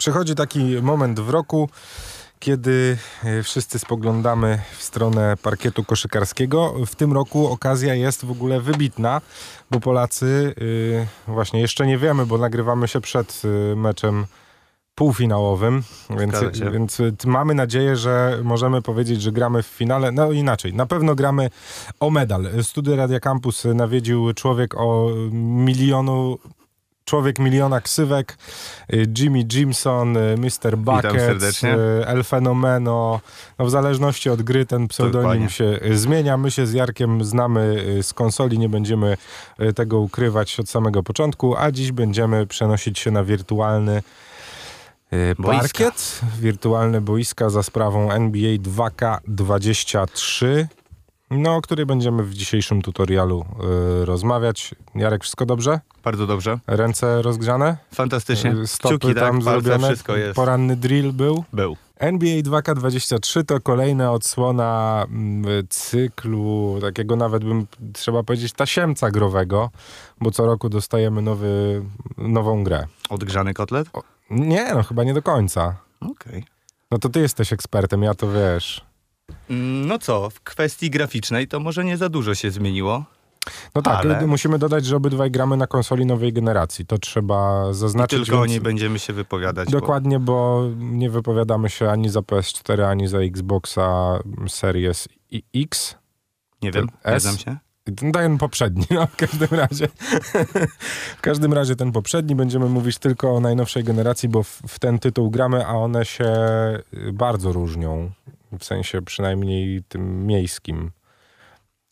Przychodzi taki moment w roku, kiedy e, wszyscy spoglądamy w stronę parkietu koszykarskiego. W tym roku okazja jest w ogóle wybitna, bo Polacy yy, właśnie jeszcze nie wiemy, bo nagrywamy się przed yy, meczem półfinałowym, więc, więc mamy nadzieję, że możemy powiedzieć, że gramy w finale. No inaczej, na pewno gramy o medal. Studio Radia Campus nawiedził człowiek o milionu Człowiek Miliona Ksywek, y, Jimmy Jimson, y, Mr. Bucket, y, El Fenomeno. No w zależności od gry ten pseudonim się zmienia. My się z Jarkiem znamy z konsoli, nie będziemy tego ukrywać od samego początku, a dziś będziemy przenosić się na wirtualny parkiet, wirtualne boiska za sprawą NBA 2K23 no, o której będziemy w dzisiejszym tutorialu y, rozmawiać. Jarek, wszystko dobrze? Bardzo dobrze. Ręce rozgrzane? Fantastycznie. Y, stopy Kciuki, tam tak, zrobione? wszystko jest. Poranny drill był? Był. NBA 2K23 to kolejna odsłona mm, cyklu, takiego nawet bym, trzeba powiedzieć, tasiemca growego, bo co roku dostajemy nowy, nową grę. Odgrzany kotlet? O, nie, no chyba nie do końca. Okej. Okay. No to ty jesteś ekspertem, ja to wiesz. Mm, no co, w kwestii graficznej to może nie za dużo się zmieniło. No tak, ale... musimy dodać, że obydwaj gramy na konsoli nowej generacji. To trzeba zaznaczyć. I tylko o niej będziemy się wypowiadać. Dokładnie, bo... bo... nie wypowiadamy się ani za PS4, ani za Xboxa Series X. Nie wiem, S. nie się. Ten poprzedni, no w każdym razie. w każdym razie ten poprzedni. Będziemy mówić tylko o najnowszej generacji, bo w, w ten tytuł gramy, a one się bardzo różnią w sensie przynajmniej tym miejskim.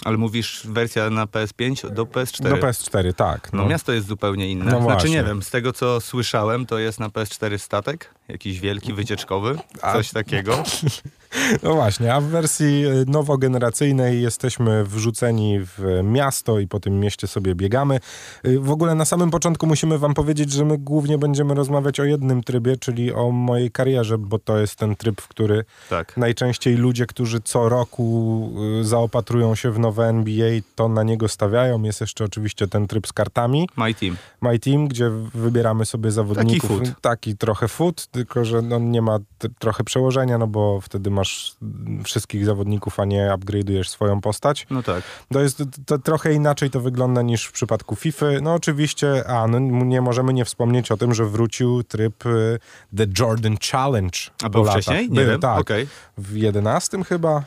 Ale mówisz wersja na PS5 do PS4? Do PS4, tak. No, no miasto jest zupełnie inne. No znaczy właśnie. nie wiem, z tego co słyszałem, to jest na PS4 statek, jakiś wielki, wycieczkowy, coś a... takiego. No właśnie, a w wersji y, nowogeneracyjnej jesteśmy wrzuceni w miasto i po tym mieście sobie biegamy. Y, w ogóle na samym początku musimy wam powiedzieć, że my głównie będziemy rozmawiać o jednym trybie, czyli o mojej karierze, bo to jest ten tryb, w który tak. najczęściej ludzie, którzy co roku y, zaopatrują się w nowe NBA, to na niego stawiają. Jest jeszcze oczywiście ten tryb z kartami. My Team. My Team, gdzie wybieramy sobie zawodników. Taki, foot. taki trochę foot, tylko że on nie ma trochę przełożenia, no bo wtedy masz wszystkich zawodników, a nie upgrade'ujesz swoją postać. No tak. To jest to, trochę inaczej to wygląda niż w przypadku FIFA. No oczywiście, a no, nie możemy nie wspomnieć o tym, że wrócił tryb y, The Jordan Challenge. A był wcześniej? Nie wiem. Tak. Okay. W 11 chyba.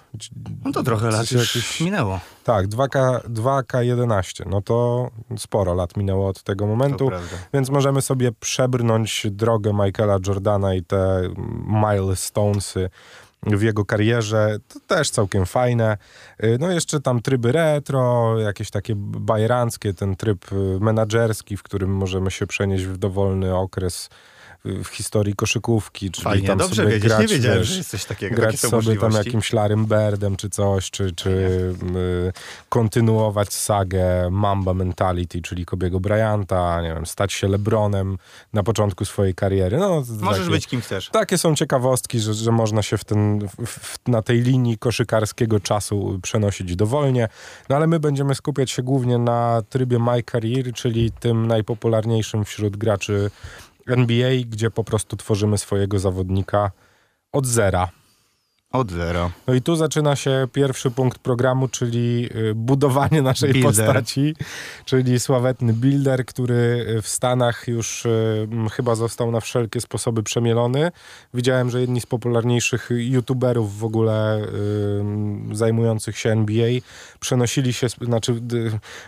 No to trochę lat już jakieś... minęło. Tak, 2K, 2K11. No to sporo lat minęło od tego momentu, więc możemy sobie przebrnąć drogę Michaela Jordana i te milestonesy w jego karierze. To też całkiem fajne. Y, no jeszcze tam tryby retro, jakieś takie bajeranckie, ten tryb y, menadżerski, w którym możemy się przenieść w dowolny okres w historii koszykówki, czyli Fajnie, tam dobrze sobie wiedzieć, grać, nie wiedziałem, wiesz, że jest coś takiego. Grać sobie tam jakimś Larym Birdem czy coś, czy, czy y, kontynuować sagę Mamba Mentality, czyli Kobiego Bryanta, nie wiem, stać się Lebronem na początku swojej kariery. No, Możesz takie, być kim chcesz. Takie są ciekawostki, że, że można się w ten, w, na tej linii koszykarskiego czasu przenosić dowolnie. No ale my będziemy skupiać się głównie na trybie My Career, czyli tym najpopularniejszym wśród graczy NBA, gdzie po prostu tworzymy swojego zawodnika od zera. Od zera. No i tu zaczyna się pierwszy punkt programu, czyli y, budowanie naszej builder. postaci, czyli sławetny builder, który w Stanach już y, chyba został na wszelkie sposoby przemielony. Widziałem, że jedni z popularniejszych youtuberów w ogóle y, zajmujących się NBA przenosili się, znaczy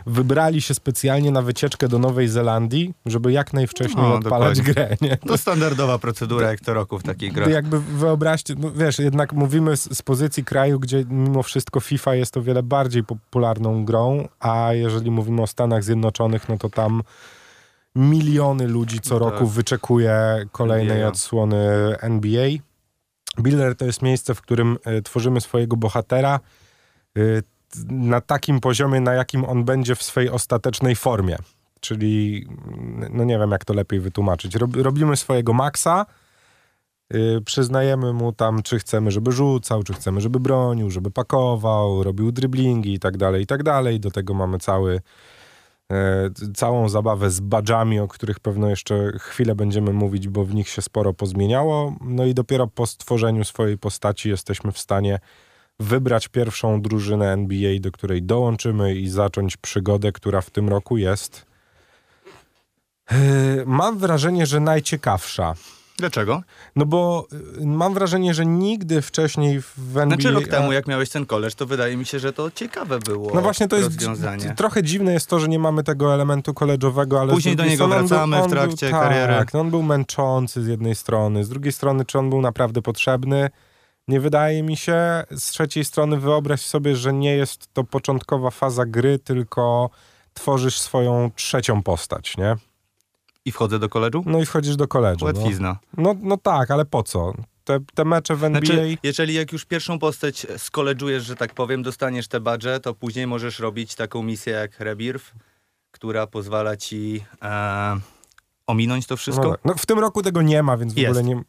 wybrali się specjalnie na wycieczkę do Nowej Zelandii, żeby jak najwcześniej no, odpalać dokładnie. grę. Nie? To standardowa procedura jak to roku w takiej grze. Jakby wyobraźcie, no wiesz, jednak mówię mówimy z, z, pozycji kraju, gdzie mimo wszystko FIFA jest o wiele bardziej popularną grą, a jeżeli mówimy o Stanach Zjednoczonych, no to tam miliony ludzi co no roku tak. wyczekuje kolejnej NBA. odsłony NBA. Builder to jest miejsce, w którym y, tworzymy swojego bohatera y, na takim poziomie, na jakim on będzie w swojej ostatecznej formie. Czyli, no nie wiem jak to lepiej wytłumaczyć. Rob, robimy swojego maksa, przyznajemy mu tam, czy chcemy, żeby rzucał, czy chcemy, żeby bronił, żeby pakował, robił driblingi i tak dalej, i tak dalej. Do tego mamy cały całą zabawę z badżami, o których pewno jeszcze chwilę będziemy mówić, bo w nich się sporo pozmieniało. No i dopiero po stworzeniu swojej postaci jesteśmy w stanie wybrać pierwszą drużynę NBA, do której dołączymy i zacząć przygodę, która w tym roku jest. Yy, mam wrażenie, że najciekawsza. Dlaczego? No bo y, mam wrażenie, że nigdy wcześniej w NBA... Znaczy rok temu, jak miałeś ten koleż, to wydaje mi się, że to ciekawe było No właśnie to jest trochę dziwne jest to, że nie mamy tego elementu koleżowego, ale... Później do niego wracamy był, w trakcie był, kariery. Tak, no on był męczący z jednej strony, z drugiej strony czy on był naprawdę potrzebny? Nie wydaje mi się. Z trzeciej strony wyobraź sobie, że nie jest to początkowa faza gry, tylko tworzysz swoją trzecią postać, nie? I wchodzę do koledżu? No i wchodzisz do koledżu. Łatwizna. No. no, no tak, ale po co? Te, te mecze w NBA... Znaczy, jeżeli jak już pierwszą postać skoledżujesz, że tak powiem, dostaniesz te badże, to później możesz robić taką misję jak Rebirth, która pozwala ci e, ominąć to wszystko. No, no, w tym roku tego nie ma, więc w jest. ogóle nie...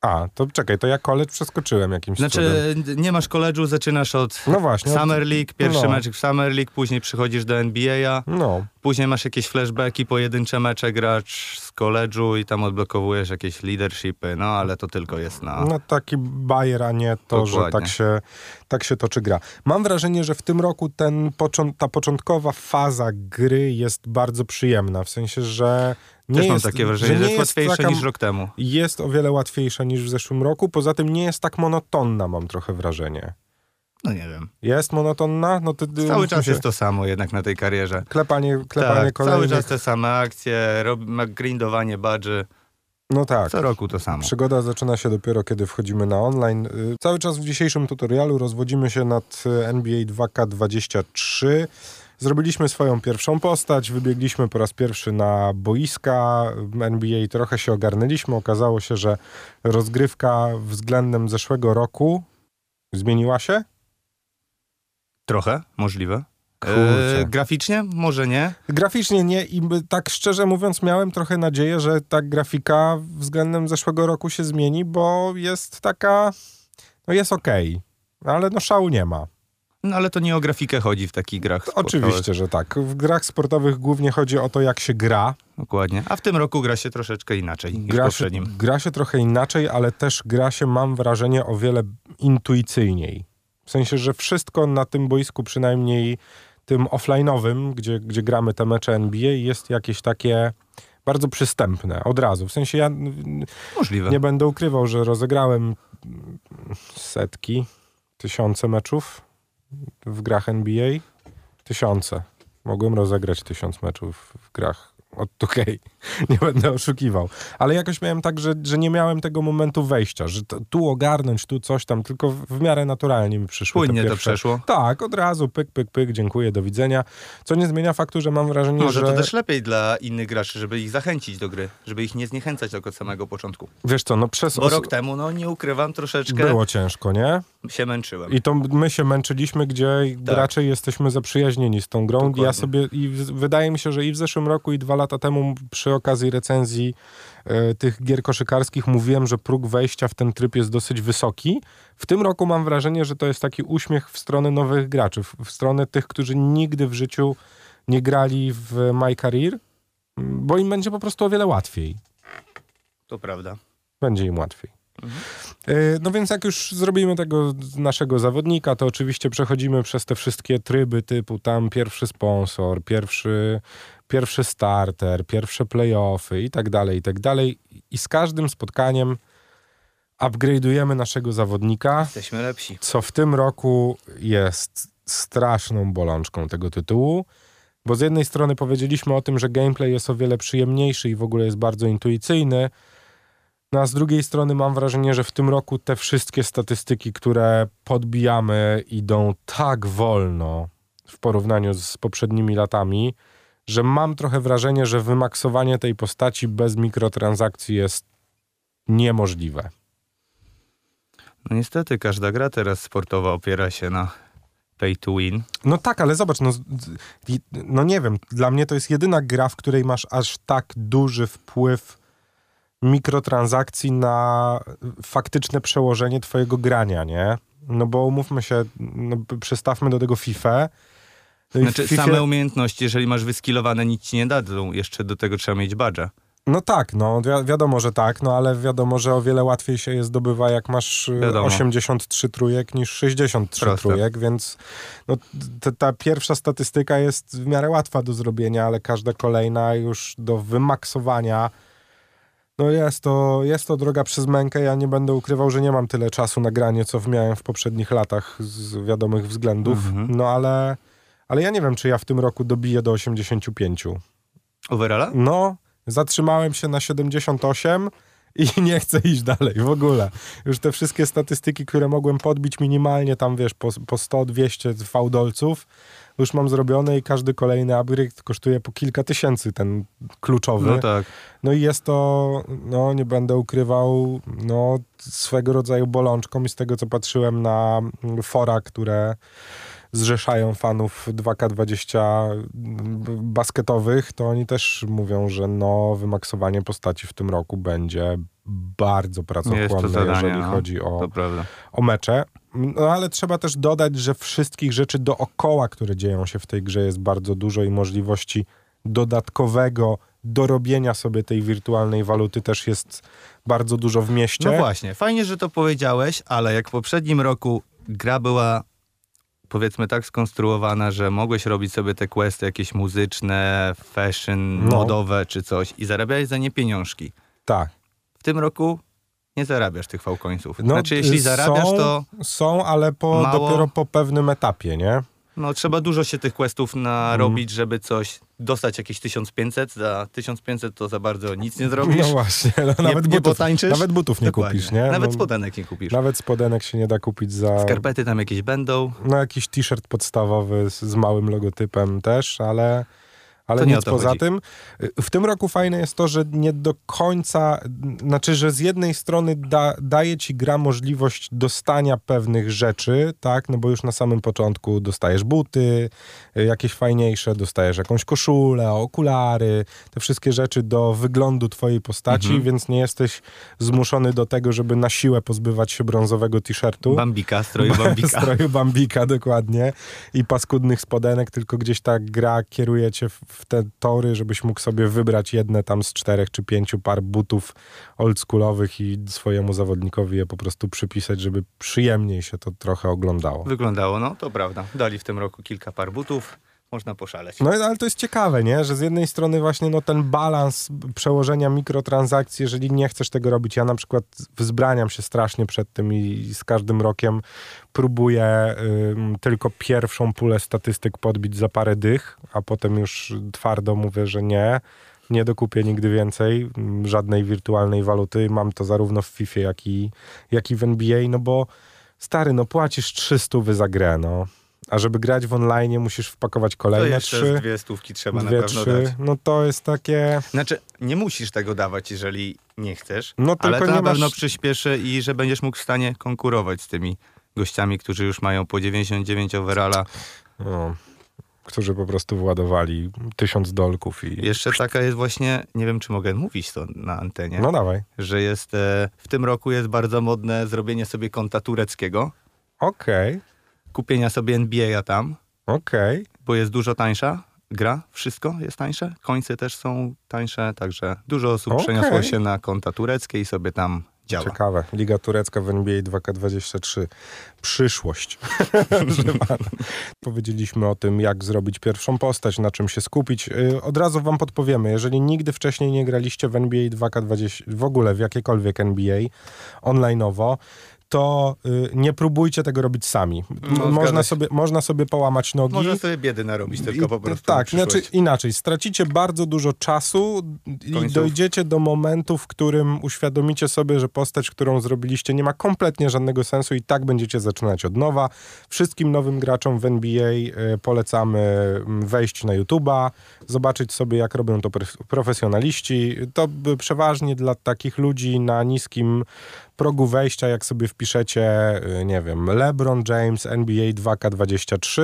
A, to czekaj, to ja college przeskoczyłem jakimś Znaczy, cudem. nie masz college'u, zaczynasz od no właśnie, Summer League, pierwszy no. mecz w Summer League, później przychodzisz do NBA, no. później masz jakieś flashbacki, pojedyncze mecze gracz z college'u i tam odblokowujesz jakieś leadershipy, no ale to tylko jest na... No taki bajer, a nie to, Dokładnie. że tak się, tak się toczy gra. Mam wrażenie, że w tym roku ten, ta początkowa faza gry jest bardzo przyjemna, w sensie, że nie Też jest, mam takie wrażenie, że, że jest łatwiejsze taka, niż rok temu. Jest o wiele łatwiejsza niż w zeszłym roku, poza tym nie jest tak monotonna, mam trochę wrażenie. No nie wiem. Jest monotonna? No to, cały czas się... jest to samo jednak na tej karierze. Klepanie, klepanie tak, kolejnych... cały czas te same akcje, rob... grindowanie badży. No tak. Co roku to samo. Przygoda zaczyna się dopiero, kiedy wchodzimy na online. Y, cały czas w dzisiejszym tutorialu rozwodzimy się nad y, NBA 2K23. Zrobiliśmy swoją pierwszą postać, wybiegliśmy po raz pierwszy na boiska NBA, trochę się ogarnęliśmy. Okazało się, że rozgrywka względem zeszłego roku zmieniła się. Trochę, możliwe. Eee, graficznie? Może nie? Graficznie nie i tak szczerze mówiąc miałem trochę nadzieję, że ta grafika względem zeszłego roku się zmieni, bo jest taka, no jest okej, okay, ale no szału nie ma. No ale to nie o grafikę chodzi w takich grach sportowych. Oczywiście, że tak. W grach sportowych głównie chodzi o to, jak się gra. Dokładnie. A w tym roku gra się troszeczkę inaczej gra niż poprzednim. Się, gra się trochę inaczej, ale też gra się, mam wrażenie, o wiele intuicyjniej. W sensie, że wszystko na tym boisku, przynajmniej tym offline'owym, gdzie, gdzie gramy te mecze NBA, jest jakieś takie bardzo przystępne od razu. W sensie ja Możliwe. nie będę ukrywał, że rozegrałem setki, tysiące meczów w grach NBA? Tysiące. Mogłem rozegrać tysiąc meczów w grach od 2K. Nie będę oszukiwał. Ale jakoś miałem tak, że, że nie miałem tego momentu wejścia, że to, tu ogarnąć, tu coś tam, tylko w, w miarę naturalnie mi przyszło. Płynnie to przeszło? Tak, od razu, pyk, pyk, pyk, dziękuję, do widzenia. Co nie zmienia faktu, że mam wrażenie, Może że... to też lepiej dla innych graczy, żeby ich zachęcić do gry, żeby ich nie zniechęcać od samego początku. Wiesz co, no przez... Bo rok temu, no nie ukrywam, troszeczkę... Było ciężko, nie? Się męczyłem. I to my się męczyliśmy, gdzie tak. raczej jesteśmy zaprzyjaźnieni z tą grą. Dokładnie. Ja sobie, i wydaje mi się, że i w zeszłym roku, i dwa lata temu przy okazji recenzji e, tych gier koszykarskich mówiłem, że próg wejścia w ten tryb jest dosyć wysoki. W tym roku mam wrażenie, że to jest taki uśmiech w stronę nowych graczy, w, w stronę tych, którzy nigdy w życiu nie grali w My Career, bo im będzie po prostu o wiele łatwiej. To prawda. Będzie im łatwiej. Mhm. No więc jak już zrobimy tego naszego zawodnika, to oczywiście przechodzimy przez te wszystkie tryby typu tam pierwszy sponsor, pierwszy pierwszy starter, pierwsze playoffy i tak dalej, i tak dalej. I z każdym spotkaniem upgrade'ujemy naszego zawodnika. Jesteśmy lepsi. Co w tym roku jest straszną bolączką tego tytułu, bo z jednej strony powiedzieliśmy o tym, że gameplay jest o wiele przyjemniejszy i w ogóle jest bardzo intuicyjny, no a z drugiej strony mam wrażenie, że w tym roku te wszystkie statystyki, które podbijamy, idą tak wolno w porównaniu z poprzednimi latami, że mam trochę wrażenie, że wymaksowanie tej postaci bez mikrotransakcji jest niemożliwe. No niestety, każda gra teraz sportowa opiera się na pay to win. No tak, ale zobacz, no, no nie wiem, dla mnie to jest jedyna gra, w której masz aż tak duży wpływ mikrotransakcji na faktyczne przełożenie twojego grania, nie? No bo umówmy się, no, przystawmy do tego FIFA, No znaczy, FIFA... same umiejętności, jeżeli masz wyskilowane, nic ci nie dadzą. Jeszcze do tego trzeba mieć badża. No tak, no wi wiadomo, że tak, no ale wiadomo, że o wiele łatwiej się je zdobywa, jak masz y, wiadomo. 83 trójek niż 63 Proste. trójek, więc no, ta pierwsza statystyka jest w miarę łatwa do zrobienia, ale każda kolejna już do wymaksowania no jest to, jest to droga przez mękę. Ja nie będę ukrywał, że nie mam tyle czasu na granie, co miałem w poprzednich latach z wiadomych względów. -hmm. No ale, ale ja nie wiem, czy ja w tym roku dobiję do 85. Overalla? No, zatrzymałem się na 78 i nie chcę iść dalej w ogóle. Już te wszystkie statystyki, które mogłem podbić minimalnie tam, wiesz, po, po 100-200 fałdolców, już mam zrobione i każdy kolejny upgrade kosztuje po kilka tysięcy, ten kluczowy. No tak. No i jest to, no nie będę ukrywał, no swego rodzaju bolączką i z tego, co patrzyłem na fora, które zrzeszają fanów 2K20 basketowych, to oni też mówią, że no wymaksowanie postaci w tym roku będzie bardzo pracochłonne, zadanie, jeżeli no, chodzi o, o mecze. No ale trzeba też dodać, że wszystkich rzeczy dookoła, które dzieją się w tej grze jest bardzo dużo i możliwości dodatkowego dorobienia sobie tej wirtualnej waluty też jest bardzo dużo w mieście. No właśnie, fajnie, że to powiedziałeś, ale jak w poprzednim roku gra była powiedzmy tak skonstruowana, że mogłeś robić sobie te questy jakieś muzyczne, fashion, no. modowe czy coś i zarabiałeś za nie pieniążki. Tak. W tym roku nie zarabiasz tych fałkońców. No, znaczy, jeśli zarabiasz, są, to. Są, ale po, mało... dopiero po pewnym etapie, nie? No, trzeba dużo się tych questów narobić, mm. żeby coś dostać jakieś 1500. Za 1500 to za bardzo nic nie zrobisz. No właśnie, no, nawet, nie, butów, nie nawet butów nie Dokładnie. kupisz, nie? Nawet no, spodenek nie kupisz. Nawet spodenek się nie da kupić za... Skarpety tam jakieś będą. No jakiś t-shirt podstawowy z, z małym logotypem też, ale ale to nic poza chodzi. tym. W tym roku fajne jest to, że nie do końca, znaczy, że z jednej strony da, daje ci gra możliwość dostania pewnych rzeczy, tak, no bo już na samym początku dostajesz buty, y, jakieś fajniejsze, dostajesz jakąś koszulę, okulary, te wszystkie rzeczy do wyglądu twojej postaci, mhm. więc nie jesteś zmuszony do tego, żeby na siłę pozbywać się brązowego t-shirtu. Bambika, stroju Bambika. stroju Bambika, dokładnie. I paskudnych spodenek, tylko gdzieś ta gra kieruje cię w w te tory, żebyś mógł sobie wybrać jedne tam z czterech czy pięciu par butów oldschoolowych i swojemu zawodnikowi je po prostu przypisać, żeby przyjemniej się to trochę oglądało. Wyglądało, no to prawda. Dali w tym roku kilka par butów można poszaleć. No ale to jest ciekawe, nie? Że z jednej strony właśnie no, ten balans przełożenia mikrotransakcji, jeżeli nie chcesz tego robić, ja na przykład wzbraniam się strasznie przed tym i z każdym rokiem próbuję tylko pierwszą pulę statystyk podbić za parę dych, a potem już twardo mówię, że nie. Nie dokupię nigdy więcej żadnej wirtualnej waluty. Mam to zarówno w FIFA, jak i, jak i w NBA, no bo stary, no płacisz 300 za grę, no a żeby grać w online musisz wpakować kolejne to jeszcze trzy. dwie stówki trzeba dwie, na pewno trzy. dać. No to jest takie... Znaczy, nie musisz tego dawać, jeżeli nie chcesz, no, tylko ale to nie na pewno masz... przyspieszy i że będziesz mógł w stanie konkurować z tymi gościami, którzy już mają po 99 overalla. No, którzy po prostu władowali tysiąc dolków i... Jeszcze taka jest właśnie, nie wiem czy mogę mówić to na antenie. No dawaj. Że jest, e, w tym roku jest bardzo modne zrobienie sobie konta tureckiego. Okej. Okay kupienia sobie NBA tam. Okej. Okay. Bo jest dużo tańsza gra, wszystko jest tańsze, końce też są tańsze, także dużo osób okay. przeniosło się na konta tureckie i sobie tam działa. Ciekawe. Liga turecka w NBA 2K23. Przyszłość. Powiedzieliśmy o tym, jak zrobić pierwszą postać, na czym się skupić. Y, od razu wam podpowiemy, jeżeli nigdy wcześniej nie graliście w NBA 2K20, w ogóle w jakiekolwiek NBA onlineowo, to y, nie próbujcie tego robić sami. No, można, sobie, można sobie połamać nogi. Można sobie biedy narobić tylko po prostu. Tak, znaczy inaczej. Stracicie bardzo dużo czasu i dojdziecie do momentu, w którym uświadomicie sobie, że postać, którą zrobiliście nie ma kompletnie żadnego sensu i tak będziecie zaczynać od nowa. Wszystkim nowym graczom w NBA y, polecamy mm, wejść na YouTube'a, zobaczyć sobie, jak robią to profesjonaliści. To przeważnie dla takich ludzi na niskim progu wejścia, jak sobie wpiszecie, y, nie wiem, LeBron James NBA 2K23,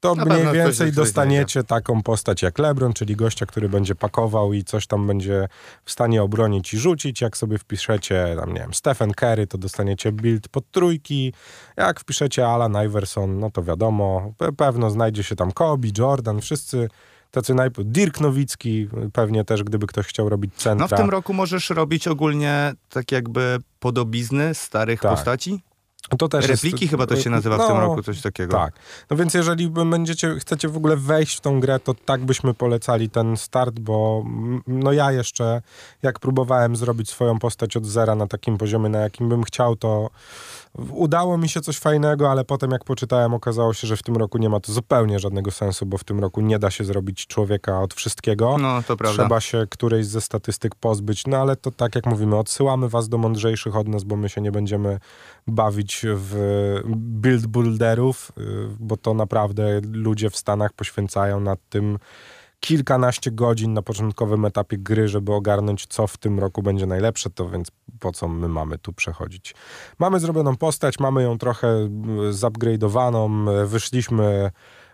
to Na mniej więcej dostaniecie taką postać jak LeBron, czyli gościa, który będzie pakował i coś tam będzie w stanie obronić i rzucić. Jak sobie wpiszecie, tam nie wiem, Stephen Curry, to dostaniecie build pod trójki. Jak wpiszecie Alan Iverson, no to wiadomo, pewno znajdzie się tam Kobe, Jordan, wszyscy tacy najpierw Dirk Nowicki pewnie też, gdyby ktoś chciał robić centra. No w tym roku możesz robić ogólnie tak jakby podobizny starych tak. postaci? To też Repliki jest, chyba to się nazywa no, w tym no, roku, coś takiego. Tak. No więc jeżeli będziecie, chcecie w ogóle wejść w tą grę, to tak byśmy polecali ten start, bo no ja jeszcze, jak próbowałem zrobić swoją postać od zera na takim poziomie, na jakim bym chciał, to Udało mi się coś fajnego, ale potem jak poczytałem, okazało się, że w tym roku nie ma to zupełnie żadnego sensu, bo w tym roku nie da się zrobić człowieka od wszystkiego. No, to prawda. Trzeba się którejś ze statystyk pozbyć. No ale to tak jak mówimy, odsyłamy was do mądrzejszych od nas, bo my się nie będziemy bawić w build builderów, y, bo to naprawdę ludzie w Stanach poświęcają nad tym kilkanaście godzin na początkowym etapie gry, żeby ogarnąć, co w tym roku będzie najlepsze, to więc po co my mamy tu przechodzić. Mamy zrobioną postać, mamy ją trochę mm, zupgrade'owaną, wyszliśmy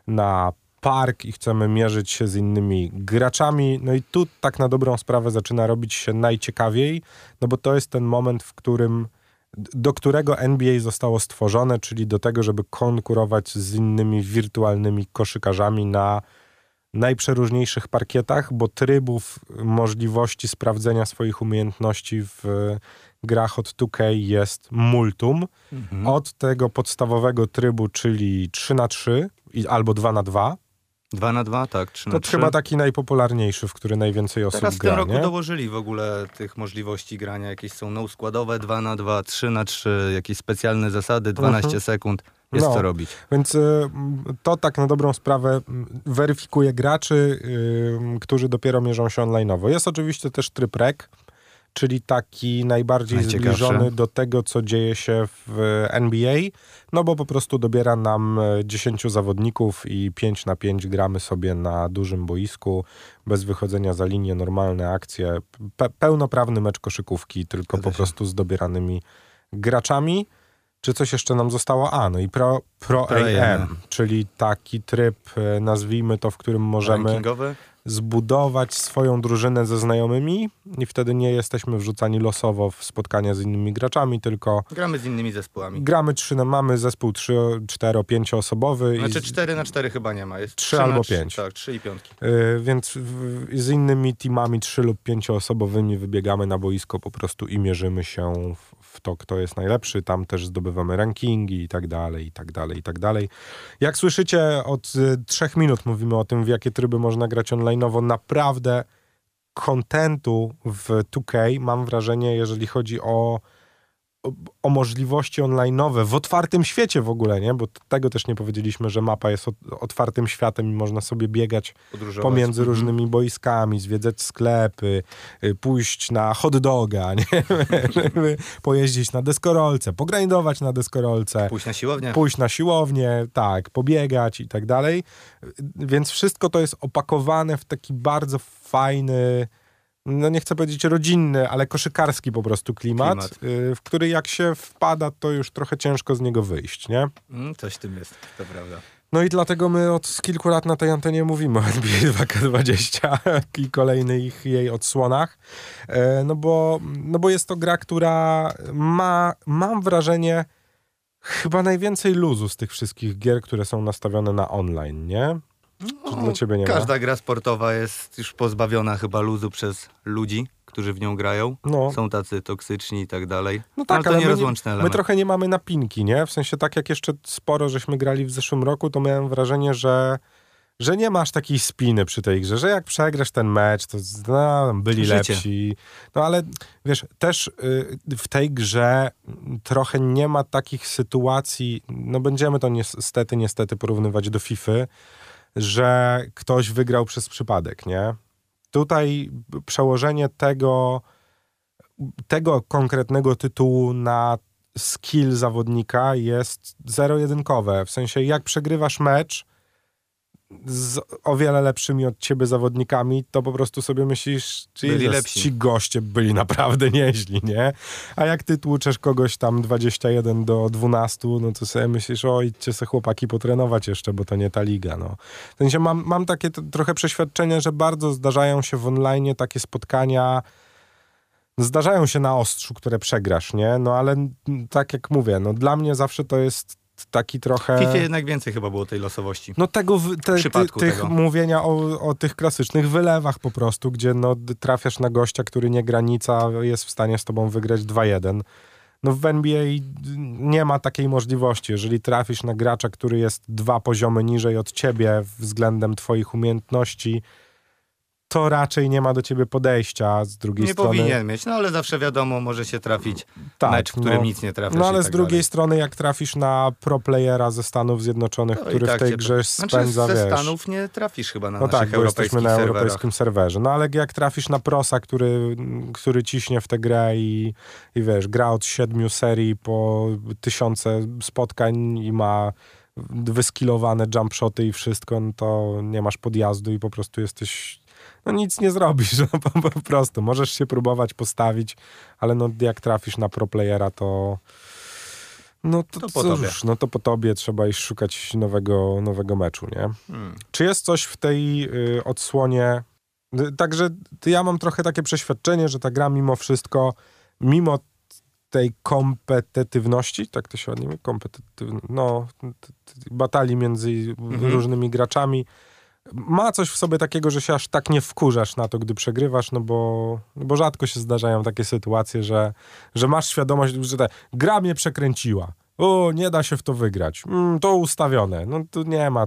na park i chcemy mierzyć się z innymi graczami. No i tu tak na dobrą sprawę zaczyna robić się najciekawiej, no bo to jest ten moment, w którym do którego NBA zostało stworzone, czyli do tego, żeby konkurować z innymi wirtualnymi koszykarzami na najprzeróżniejszych parkietach, bo trybów możliwości sprawdzenia swoich umiejętności w grach od 2K jest multum. Mhm. Od tego podstawowego trybu, czyli 3 na 3 albo 2 na 2 2 na 2, tak, 3 na To chyba taki najpopularniejszy, w który najwięcej osób Teraz gra, w tym roku nie? dołożyli w ogóle tych możliwości grania. Jakieś są no-składowe 2 na 2, 3 na 3, jakieś specjalne zasady, 12 mhm. sekund. Jest no, co robić. Więc y, to tak na dobrą sprawę weryfikuje graczy, y, którzy dopiero mierzą się online'owo. Jest oczywiście też tryb rec, czyli taki najbardziej zbliżony do tego, co dzieje się w NBA, no bo po prostu dobiera nam 10 zawodników i 5 na 5 gramy sobie na dużym boisku, bez wychodzenia za linię, normalne akcje, pe pełnoprawny mecz koszykówki, tylko po prostu z dobieranymi graczami. Czy coś jeszcze nam zostało? A, no i Pro, Pro, Pro AM, AM, czyli taki tryb, e, nazwijmy to, w którym możemy... Rankingowy? zbudować swoją drużynę ze znajomymi i wtedy nie jesteśmy wrzucani losowo w spotkania z innymi graczami, tylko... Gramy z innymi zespołami. Gramy trzy, mamy zespół 3, 4, 5 osobowy. Znaczy 4 na 4 chyba nie ma, jest 3, albo 5. Tak, 3 i 5. Yy, więc w, z innymi teamami 3 lub 5 osobowymi wybiegamy na boisko po prostu i mierzymy się w, to, kto jest najlepszy. Tam też zdobywamy rankingi i tak dalej, i tak dalej, i tak dalej. Jak słyszycie, od y, trzech minut mówimy o tym, w jakie tryby można grać online'owo. Naprawdę kontentu w 2K mam wrażenie, jeżeli chodzi o o możliwości online'owe w otwartym świecie w ogóle, nie? Bo tego też nie powiedzieliśmy, że mapa jest otwartym światem i można sobie biegać pomiędzy mhm. różnymi boiskami, zwiedzać sklepy, y, pójść na hot doga, nie? pojeździć na deskorolce, pogrindować na deskorolce. Pójść na siłownię. Pójść na siłownię, tak, pobiegać i tak dalej. Więc wszystko to jest opakowane w taki bardzo fajny no nie chcę powiedzieć rodzinny, ale koszykarski po prostu klimat, klimat. Y, w który jak się wpada, to już trochę ciężko z niego wyjść, nie? Mm, coś w tym jest, to prawda. No i dlatego my od kilku lat na tej antenie mówimy o NBA 2K20 i kolejnych jej odsłonach, e, no bo, no bo jest to gra, która ma, mam wrażenie, chyba najwięcej luzu z tych wszystkich gier, które są nastawione na online, nie? No, dla ciebie nie każda ma? gra sportowa jest już pozbawiona chyba luzu przez ludzi, którzy w nią grają. No. Są tacy toksyczni i tak dalej. No tak, ale to ale nierozłączny my, my trochę nie mamy napinki, nie? W sensie tak jak jeszcze sporo żeśmy grali w zeszłym roku, to miałem wrażenie, że że nie masz takiej spiny przy tej grze, że jak przegrasz ten mecz, to no, byli Życie. lepsi. No ale wiesz, też y, w tej grze trochę nie ma takich sytuacji, no będziemy to niestety, niestety porównywać do FIFA, że ktoś wygrał przez przypadek, nie? Tutaj przełożenie tego, tego konkretnego tytułu na skill zawodnika jest zero-jedynkowe. W sensie, jak przegrywasz mecz, z o wiele lepszymi od ciebie zawodnikami, to po prostu sobie myślisz, czy byli lepsi. ci goście byli naprawdę nieźli, nie? A jak ty tłuczesz kogoś tam 21 do 12, no to sobie myślisz, o idźcie se chłopaki potrenować jeszcze, bo to nie ta liga, no. W sensie mam, mam takie trochę przeświadczenie, że bardzo zdarzają się w online takie spotkania, zdarzają się na ostrzu, które przegrasz, nie? No ale tak jak mówię, no dla mnie zawsze to jest taki trochę... W FIFA jednak więcej chyba było tej losowości. No tego, te, ty, tych tego. mówienia o, o tych klasycznych wylewach po prostu, gdzie no trafiasz na gościa, który nie granica, jest w stanie z tobą wygrać 2-1. No w NBA nie ma takiej możliwości. Jeżeli trafisz na gracza, który jest dwa poziomy niżej od ciebie względem twoich umiejętności, to raczej nie ma do ciebie podejścia z drugiej nie strony. Nie powinien mieć, no ale zawsze wiadomo, może się trafić tak, mecz, w którym no, nic nie trafisz. No ale tak z drugiej dalej. strony, jak trafisz na pro playera ze Stanów Zjednoczonych, no który tak w tej grze to... spędza, znaczy, ze wiesz... Stanów nie trafisz chyba na No tak, bo jesteśmy na serwerach. europejskim serwerze. No ale jak trafisz na prosa, który, który ciśnie w tę grę i, i wiesz, gra od siedmiu serii po tysiące spotkań i ma wyskilowane jump shoty i wszystko, no to nie masz podjazdu i po prostu jesteś no nic nie zrobisz, no, po, po, prostu. Możesz się próbować postawić, ale no jak trafisz na pro playera, to no to, to po cóż, tobie. no to po tobie trzeba iść szukać nowego, nowego meczu, nie? Hmm. Czy jest coś w tej y, odsłonie, y, także ja mam trochę takie przeświadczenie, że ta gra mimo wszystko, mimo tej kompetytywności, tak to się ładnie mówi, kompetytywności, no, batalii między mhm. różnymi graczami, ma coś w sobie takiego, że się aż tak nie wkurzasz na to, gdy przegrywasz, no bo, no bo rzadko się zdarzają takie sytuacje, że, że masz świadomość, że ta gra mnie przekręciła. O, nie da się w to wygrać. Mm, to ustawione. No tu nie ma.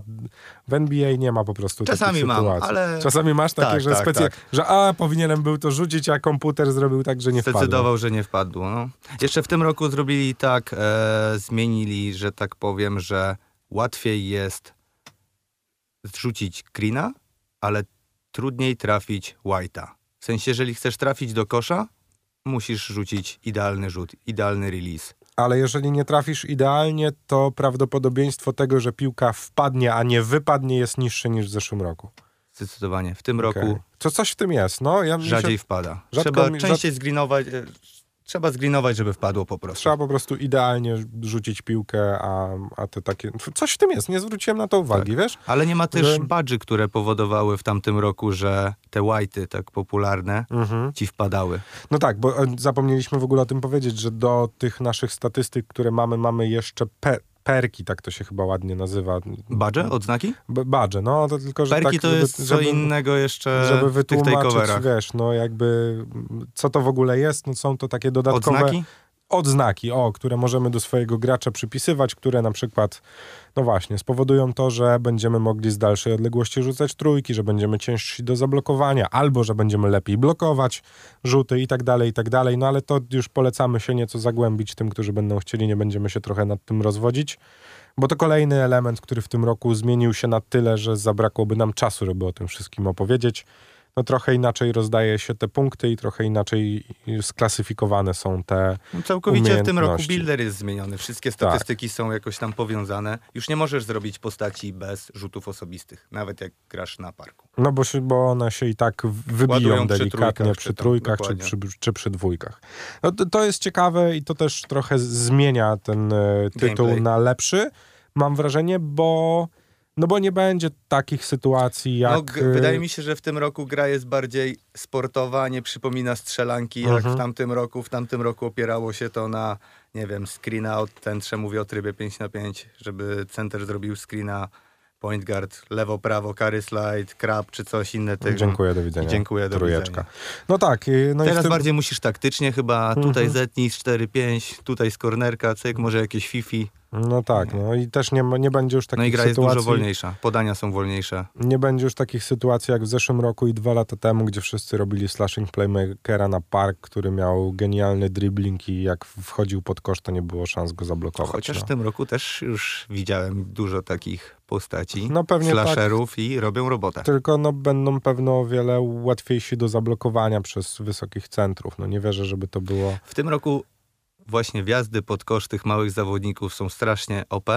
W NBA nie ma po prostu Czasami mam, sytuacji. ale... Czasami masz takie, tak, że, tak, specy... tak. że a, powinienem był to rzucić, a komputer zrobił tak, że nie wpadło. Zdecydował, że nie wpadło. No. Jeszcze w tym roku zrobili tak, e, zmienili, że tak powiem, że łatwiej jest zrzucić greena, ale trudniej trafić white'a. W sensie, jeżeli chcesz trafić do kosza, musisz rzucić idealny rzut, idealny release. Ale jeżeli nie trafisz idealnie, to prawdopodobieństwo tego, że piłka wpadnie, a nie wypadnie, jest niższe niż w zeszłym roku. Zdecydowanie. W tym okay. roku. To coś w tym jest, no. Ja rzadziej się... wpada. Trzeba mi, częściej rzad... Trzeba zgrinować, żeby wpadło po prostu. Trzeba po prostu idealnie rzucić piłkę, a, a te takie... Coś w tym jest, nie zwróciłem na to uwagi, tak. wiesz? Ale nie ma też że... badży, które powodowały w tamtym roku, że te white'y tak popularne mhm. ci wpadały. No tak, bo e, zapomnieliśmy w ogóle o tym powiedzieć, że do tych naszych statystyk, które mamy, mamy jeszcze pe perki, tak to się chyba ładnie nazywa. Badże? Odznaki? B badże, no to tylko, że Perki tak, to jest żeby, co innego jeszcze żeby wytłumaczyć, wiesz, no jakby co to w ogóle jest, no są to takie dodatkowe... Odznaki? Odznaki, o, które możemy do swojego gracza przypisywać, które na przykład, no właśnie, spowodują to, że będziemy mogli z dalszej odległości rzucać trójki, że będziemy ciężsi do zablokowania, albo że będziemy lepiej blokować rzuty i tak dalej, i tak dalej. No ale to już polecamy się nieco zagłębić tym, którzy będą chcieli, nie będziemy się trochę nad tym rozwodzić. Bo to kolejny element, który w tym roku zmienił się na tyle, że zabrakłoby nam czasu, żeby o tym wszystkim opowiedzieć no trochę inaczej rozdaje się te punkty i trochę inaczej sklasyfikowane są te no Całkowicie w tym roku builder jest zmieniony. Wszystkie statystyki tak. są jakoś tam powiązane. Już nie możesz zrobić postaci bez rzutów osobistych, nawet jak grasz na parku. No bo, bo one się i tak wybiją delikatnie przy trójkach, czy, przy, czy przy dwójkach. No to, to jest ciekawe i to też trochę zmienia ten e, tytuł Gameplay. na lepszy, mam wrażenie, bo no bo nie będzie takich sytuacji no, jak... No, wydaje mi się, że w tym roku gra jest bardziej sportowa, nie przypomina strzelanki jak mhm. w tamtym roku. W tamtym roku opierało się to na, nie wiem, screena od centrze, mówię o trybie 5 na 5 żeby center zrobił screena point guard, lewo, prawo, carry slide, krab czy coś inne. Tego. Dziękuję, do widzenia. dziękuję, do Trójeczka. widzenia. No tak. No Teraz tym... bardziej musisz taktycznie chyba, tutaj mhm. zetnij 4-5, tutaj z kornerka, cyk, może jakieś fifi. No tak, no i też nie, nie będzie już takich sytuacji... No i gra sytuacji, jest dużo wolniejsza, podania są wolniejsze. Nie będzie już takich sytuacji jak w zeszłym roku i dwa lata temu, gdzie wszyscy robili slashing playmakera na park, który miał genialny dribbling i jak wchodził pod kosz, to nie było szans go zablokować. Chociaż no. w tym roku też już widziałem dużo takich postaci, no pewnie slasherów tak, i robią robotę. Tylko no, będą pewno o wiele łatwiejsi do zablokowania przez wysokich centrów. No nie wierzę, żeby to było... W tym roku właśnie wjazdy pod kosz tych małych zawodników są strasznie OP.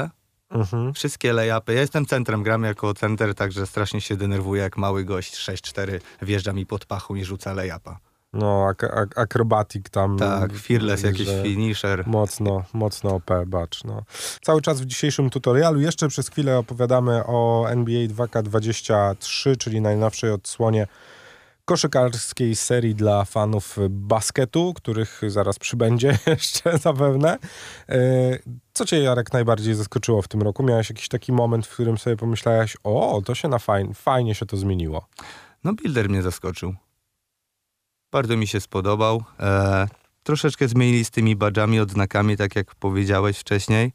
Mhm. Wszystkie layupy. Ja jestem centrem, gram jako center, także strasznie się denerwuję, jak mały gość 6-4 wjeżdża mi pod pachą i rzuca layupa. No, ak ak akrobatik tam. Tak, fearless, jakiś finisher. Mocno, mocno OP, bacz. No. Cały czas w dzisiejszym tutorialu jeszcze przez chwilę opowiadamy o NBA 2K23, czyli najnowszej odsłonie koszykarskiej serii dla fanów basketu, których zaraz przybędzie jeszcze zapewne. E, co cię, Jarek, najbardziej zaskoczyło w tym roku? Miałeś jakiś taki moment, w którym sobie pomyślałeś, o, to się na fajnie, fajnie się to zmieniło. No, Builder mnie zaskoczył. Bardzo mi się spodobał. E, troszeczkę zmienili z tymi badżami, odznakami, tak jak powiedziałeś wcześniej.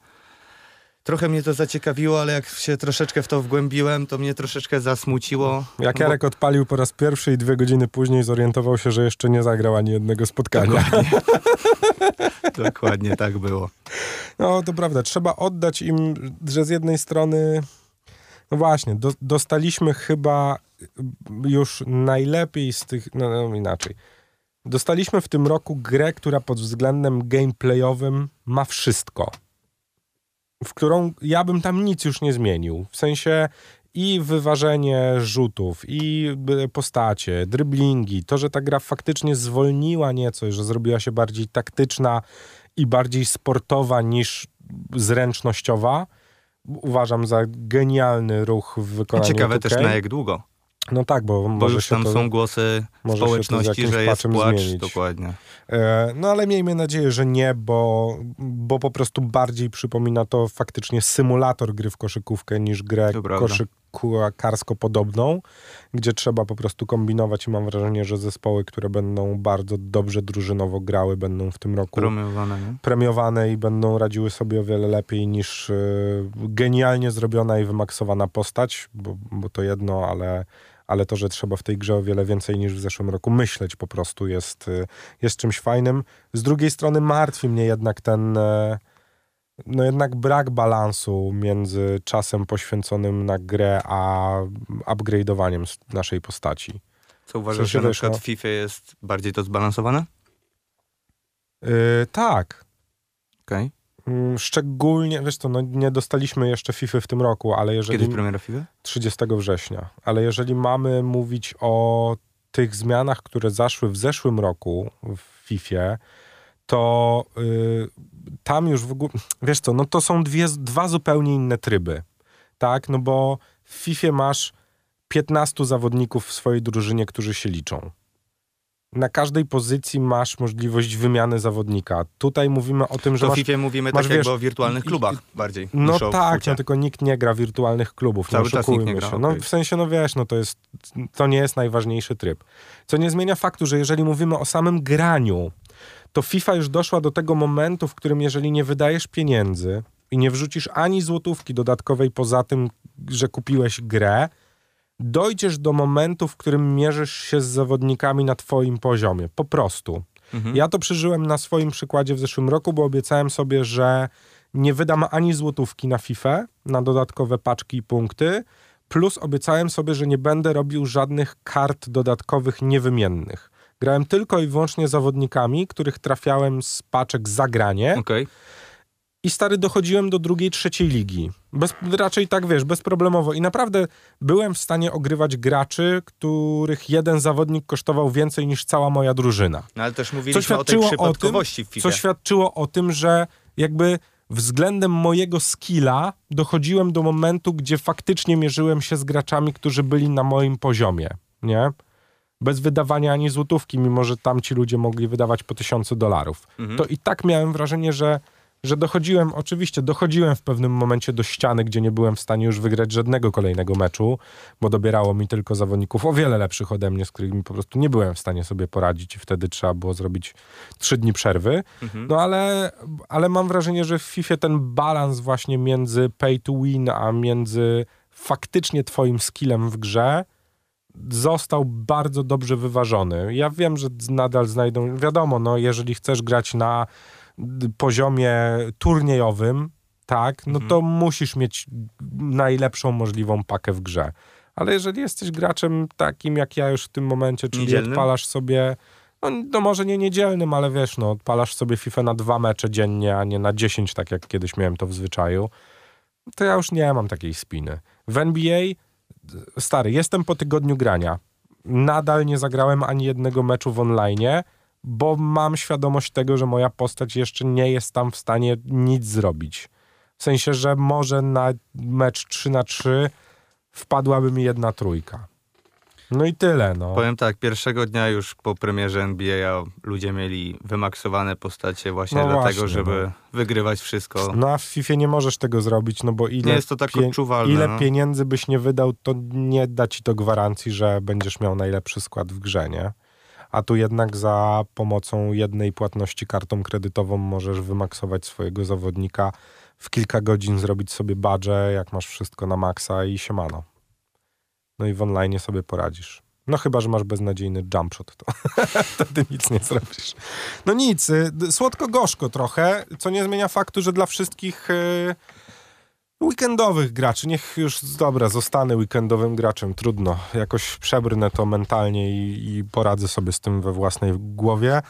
Trochę mnie to zaciekawiło, ale jak się troszeczkę w to wgłębiłem, to mnie troszeczkę zasmuciło. Jak Jarek bo... odpalił po raz pierwszy i dwie godziny później zorientował się, że jeszcze nie zagrał ani jednego spotkania. Dokładnie, Dokładnie tak było. No to prawda, trzeba oddać im, że z jednej strony, no właśnie, do, dostaliśmy chyba już najlepiej z tych, no, no inaczej. Dostaliśmy w tym roku grę, która pod względem gameplayowym ma wszystko w którą ja bym tam nic już nie zmienił. W sensie i wyważenie rzutów, i postacie, dryblingi, to, że ta gra faktycznie zwolniła nieco, że zrobiła się bardziej taktyczna i bardziej sportowa niż zręcznościowa, uważam za genialny ruch w wykonaniu Ciekawe 2K. też na jak długo. No tak, bo, bo może już tam to, są głosy społeczności, że jest płacz, zmienić. dokładnie. E, no ale miejmy nadzieję, że nie, bo, bo po prostu bardziej przypomina to faktycznie symulator gry w koszykówkę niż grę koszykarsko podobną, gdzie trzeba po prostu kombinować i mam wrażenie, że zespoły, które będą bardzo dobrze drużynowo grały, będą w tym roku premiowane, premiowane i będą radziły sobie o wiele lepiej niż y, genialnie zrobiona i wymaksowana postać, bo, bo to jedno, ale ale to, że trzeba w tej grze o wiele więcej niż w zeszłym roku myśleć po prostu jest, y, jest czymś fajnym. Z drugiej strony martwi mnie jednak ten e, no jednak brak balansu między czasem poświęconym na grę, a upgrade'owaniem naszej postaci. Co uważasz, że na przykład no, w FIFA jest bardziej to zbalansowane? Yy, tak. Okej. Okay. Mm, szczególnie, wiesz co, no nie dostaliśmy jeszcze FIFA w tym roku, ale jeżeli... Kiedy premiera FIFA? 30 września. Ale jeżeli mamy mówić o tych zmianach, które zaszły w zeszłym roku w FIFA, to yy, tam już w ogóle, wiesz co, no to są dwie, dwa zupełnie inne tryby, tak? No bo w FIFA masz 15 zawodników w swojej drużynie, którzy się liczą na każdej pozycji masz możliwość wymiany zawodnika. Tutaj mówimy o tym, że to masz... W FIFA mówimy masz, tak wiesz, o wirtualnych klubach i, bardziej. No tak, no tylko nikt nie gra wirtualnych klubów. Cały czas nikt nie gra, się. No okay. w sensie, no wiesz, no to jest, to nie jest najważniejszy tryb. Co nie zmienia faktu, że jeżeli mówimy o samym graniu, to FIFA już doszła do tego momentu, w którym jeżeli nie wydajesz pieniędzy i nie wrzucisz ani złotówki dodatkowej poza tym, że kupiłeś grę, dojdziesz do momentu, w którym mierzysz się z zawodnikami na twoim poziomie. Po prostu. Mhm. Ja to przeżyłem na swoim przykładzie w zeszłym roku, bo obiecałem sobie, że nie wydam ani złotówki na FIFA, na dodatkowe paczki i punkty, plus obiecałem sobie, że nie będę robił żadnych kart dodatkowych niewymiennych. Grałem tylko i wyłącznie zawodnikami, których trafiałem z paczek za granie. Okay. I stary, dochodziłem do drugiej, trzeciej ligi. Bez, raczej tak, wiesz, bezproblemowo. I naprawdę byłem w stanie ogrywać graczy, których jeden zawodnik kosztował więcej niż cała moja drużyna. No ale też mówiliśmy o tej przypadkowości o tym, w FIFA. Co świadczyło o tym, że jakby względem mojego skilla dochodziłem do momentu, gdzie faktycznie mierzyłem się z graczami, którzy byli na moim poziomie, nie? Bez wydawania ani złotówki, mimo że tam ci ludzie mogli wydawać po tysiącu dolarów. Mhm. To i tak miałem wrażenie, że że dochodziłem, oczywiście dochodziłem w pewnym momencie do ściany, gdzie nie byłem w stanie już wygrać żadnego kolejnego meczu, bo dobierało mi tylko zawodników o wiele lepszych ode mnie, z którymi po prostu nie byłem w stanie sobie poradzić i wtedy trzeba było zrobić trzy dni przerwy. Mhm. No ale, ale mam wrażenie, że w FIFA ten balans właśnie między pay to win, a między faktycznie twoim skillem w grze został bardzo dobrze wyważony. Ja wiem, że nadal znajdą, wiadomo, no jeżeli chcesz grać na poziomie turniejowym, tak, no mhm. to musisz mieć najlepszą możliwą pakę w grze. Ale jeżeli jesteś graczem takim jak ja już w tym momencie, czyli Niedzielnym? odpalasz sobie, no, no, może nie niedzielnym, ale wiesz, no odpalasz sobie FIFA na dwa mecze dziennie, a nie na dziesięć, tak jak kiedyś miałem to w zwyczaju, to ja już nie mam takiej spiny. W NBA, stary, jestem po tygodniu grania. Nadal nie zagrałem ani jednego meczu w online, bo mam świadomość tego, że moja postać jeszcze nie jest tam w stanie nic zrobić. W sensie, że może na mecz 3 na 3 wpadłaby mi jedna trójka. No i tyle, no. Powiem tak, pierwszego dnia już po premierze NBA ludzie mieli wymaksowane postacie właśnie no dlatego, właśnie, żeby no. wygrywać wszystko. No a w FIFA nie możesz tego zrobić, no bo ile, nie jest to tak pie odczuwalne, ile no. pieniędzy byś nie wydał, to nie da ci to gwarancji, że będziesz miał najlepszy skład w grze, nie? A tu jednak za pomocą jednej płatności kartą kredytową możesz wymaksować swojego zawodnika w kilka godzin zrobić sobie badże, jak masz wszystko na maksa i siemano. No i w online sobie poradzisz. No chyba, że masz beznadziejny jumpshot, to wtedy nic nie zrobisz. No nic, y, słodko-gorzko trochę, co nie zmienia faktu, że dla wszystkich y, weekendowych graczy, niech już, dobra, zostanę weekendowym graczem, trudno. Jakoś przebrnę to mentalnie i, i poradzę sobie z tym we własnej głowie.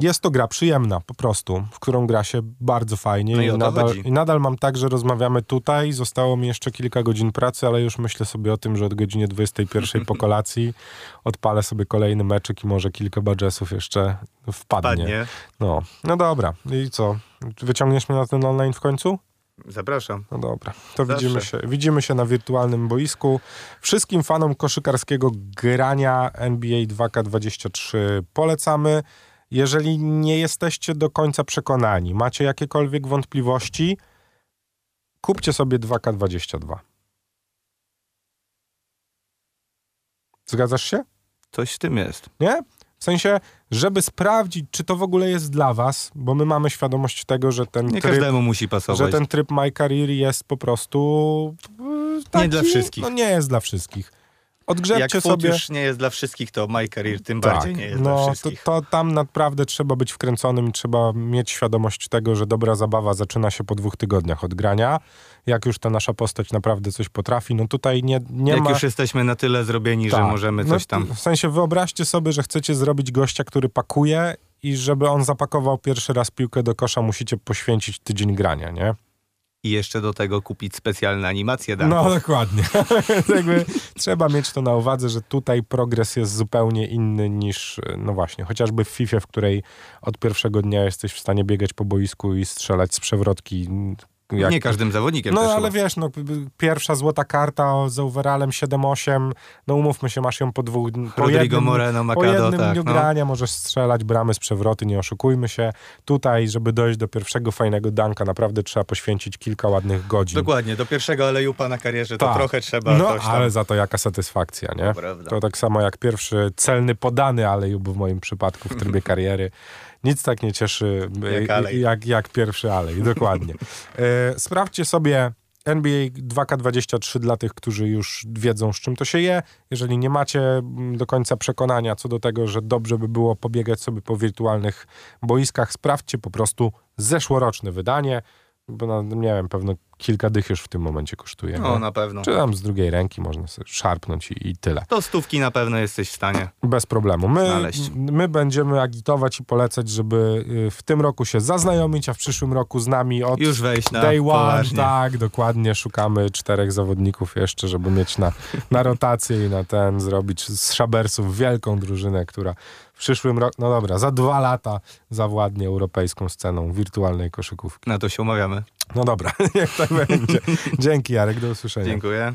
Jest to gra przyjemna, po prostu, w którą gra się bardzo fajnie. No i, I, nadal, I nadal mam tak, że rozmawiamy tutaj. Zostało mi jeszcze kilka godzin pracy, ale już myślę sobie o tym, że od godziny 21 po kolacji odpalę sobie kolejny meczyk i może kilka badgesów jeszcze wpadnie. wpadnie. No, no dobra. I co? Wyciągniesz mnie na ten online w końcu? Zapraszam. No dobra, to widzimy się, widzimy się na wirtualnym boisku. Wszystkim fanom koszykarskiego grania NBA 2K23 polecamy. Jeżeli nie jesteście do końca przekonani, macie jakiekolwiek wątpliwości, kupcie sobie 2K22. Zgadzasz się? Coś w tym jest. Nie? W sensie, żeby sprawdzić, czy to w ogóle jest dla was, bo my mamy świadomość tego, że ten nie tryb... każdemu musi pasować. Że ten tryb My Career jest po prostu... Taki, nie dla wszystkich. No nie jest dla wszystkich. Odgrzebcie Jak sobie. już nie jest dla wszystkich, to My Career tym tak, bardziej nie jest no, dla wszystkich. To, to tam naprawdę trzeba być wkręconym i trzeba mieć świadomość tego, że dobra zabawa zaczyna się po dwóch tygodniach od grania. Jak już ta nasza postać naprawdę coś potrafi, no tutaj nie, nie Jak ma... już jesteśmy na tyle zrobieni, tak. że możemy coś tam... No, w sensie wyobraźcie sobie, że chcecie zrobić gościa, który pakuje i żeby on zapakował pierwszy raz piłkę do kosza, musicie poświęcić tydzień grania, nie? I jeszcze do tego kupić specjalne animacje danków. No dokładnie. Jakby trzeba mieć to na uwadze, że tutaj progres jest zupełnie inny niż, no właśnie, chociażby w FIFA, w której od pierwszego dnia jesteś w stanie biegać po boisku i strzelać z przewrotki jak... Nie każdym zawodnikiem No ale wiesz, no, pierwsza złota karta z overallem 7-8, no umówmy się, masz ją po dwóch... Po jednym, Moreno, Macado, po jednym tak, dniu no. grania możesz strzelać bramy z przewroty, nie oszukujmy się. Tutaj, żeby dojść do pierwszego fajnego danka, naprawdę trzeba poświęcić kilka ładnych godzin. Dokładnie, do pierwszego alejupa na karierze to tak. trochę trzeba No, ale za to jaka satysfakcja, nie? To, to tak samo jak pierwszy celny podany alejup w moim przypadku w trybie kariery. Nic tak nie cieszy jak, jak, jak pierwszy alej, dokładnie. E, sprawdźcie sobie NBA 2K23 dla tych, którzy już wiedzą, z czym to się je. Jeżeli nie macie mm, do końca przekonania co do tego, że dobrze by było pobiegać sobie po wirtualnych boiskach, sprawdźcie po prostu zeszłoroczne wydanie bo no, nie wiem, pewno kilka dych już w tym momencie kosztuje. No, nie? na pewno. Czy tam z drugiej ręki można sobie szarpnąć i, i, tyle. To stówki na pewno jesteś w stanie Bez problemu. My, my będziemy agitować i polecać, żeby y, w tym roku się zaznajomić, a w przyszłym roku z nami od już wejść na day one. Poważnie. Tak, dokładnie. Szukamy czterech zawodników jeszcze, żeby mieć na, na rotację i na ten zrobić z Szabersów wielką drużynę, która w przyszłym roku, no dobra, za dwa lata zawładnie europejską sceną wirtualnej koszykówki. Na to się umawiamy. No dobra, niech tak będzie. Dzięki Jarek, do usłyszenia. Dziękuję.